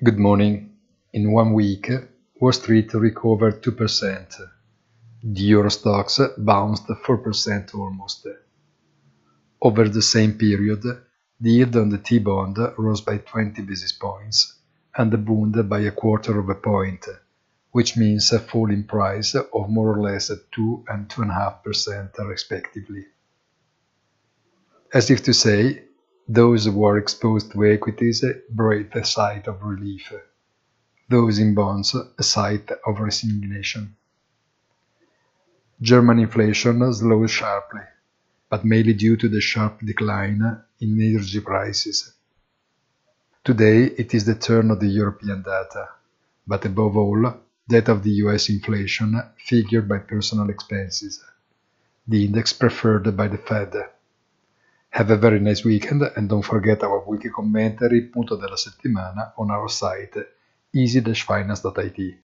Good morning. In one week, Wall Street recovered 2%. The Euro Stoxx bounced 4% almost. Over the same period, the yield on the T-bond rose by 20 basis points and the Bund by a quarter of a point, which means a fall in price of more or less 2 and 2.5% respectively. As if to say, those who are exposed to equities breathe a sigh of relief. Those in bonds a sigh of resignation. German inflation slowed sharply, but mainly due to the sharp decline in energy prices. Today it is the turn of the European data, but above all, that of the US inflation figured by personal expenses, the index preferred by the Fed. Have a very nice weekend and don't forget our weekly commentary punto della settimana on our site easy-finance.it.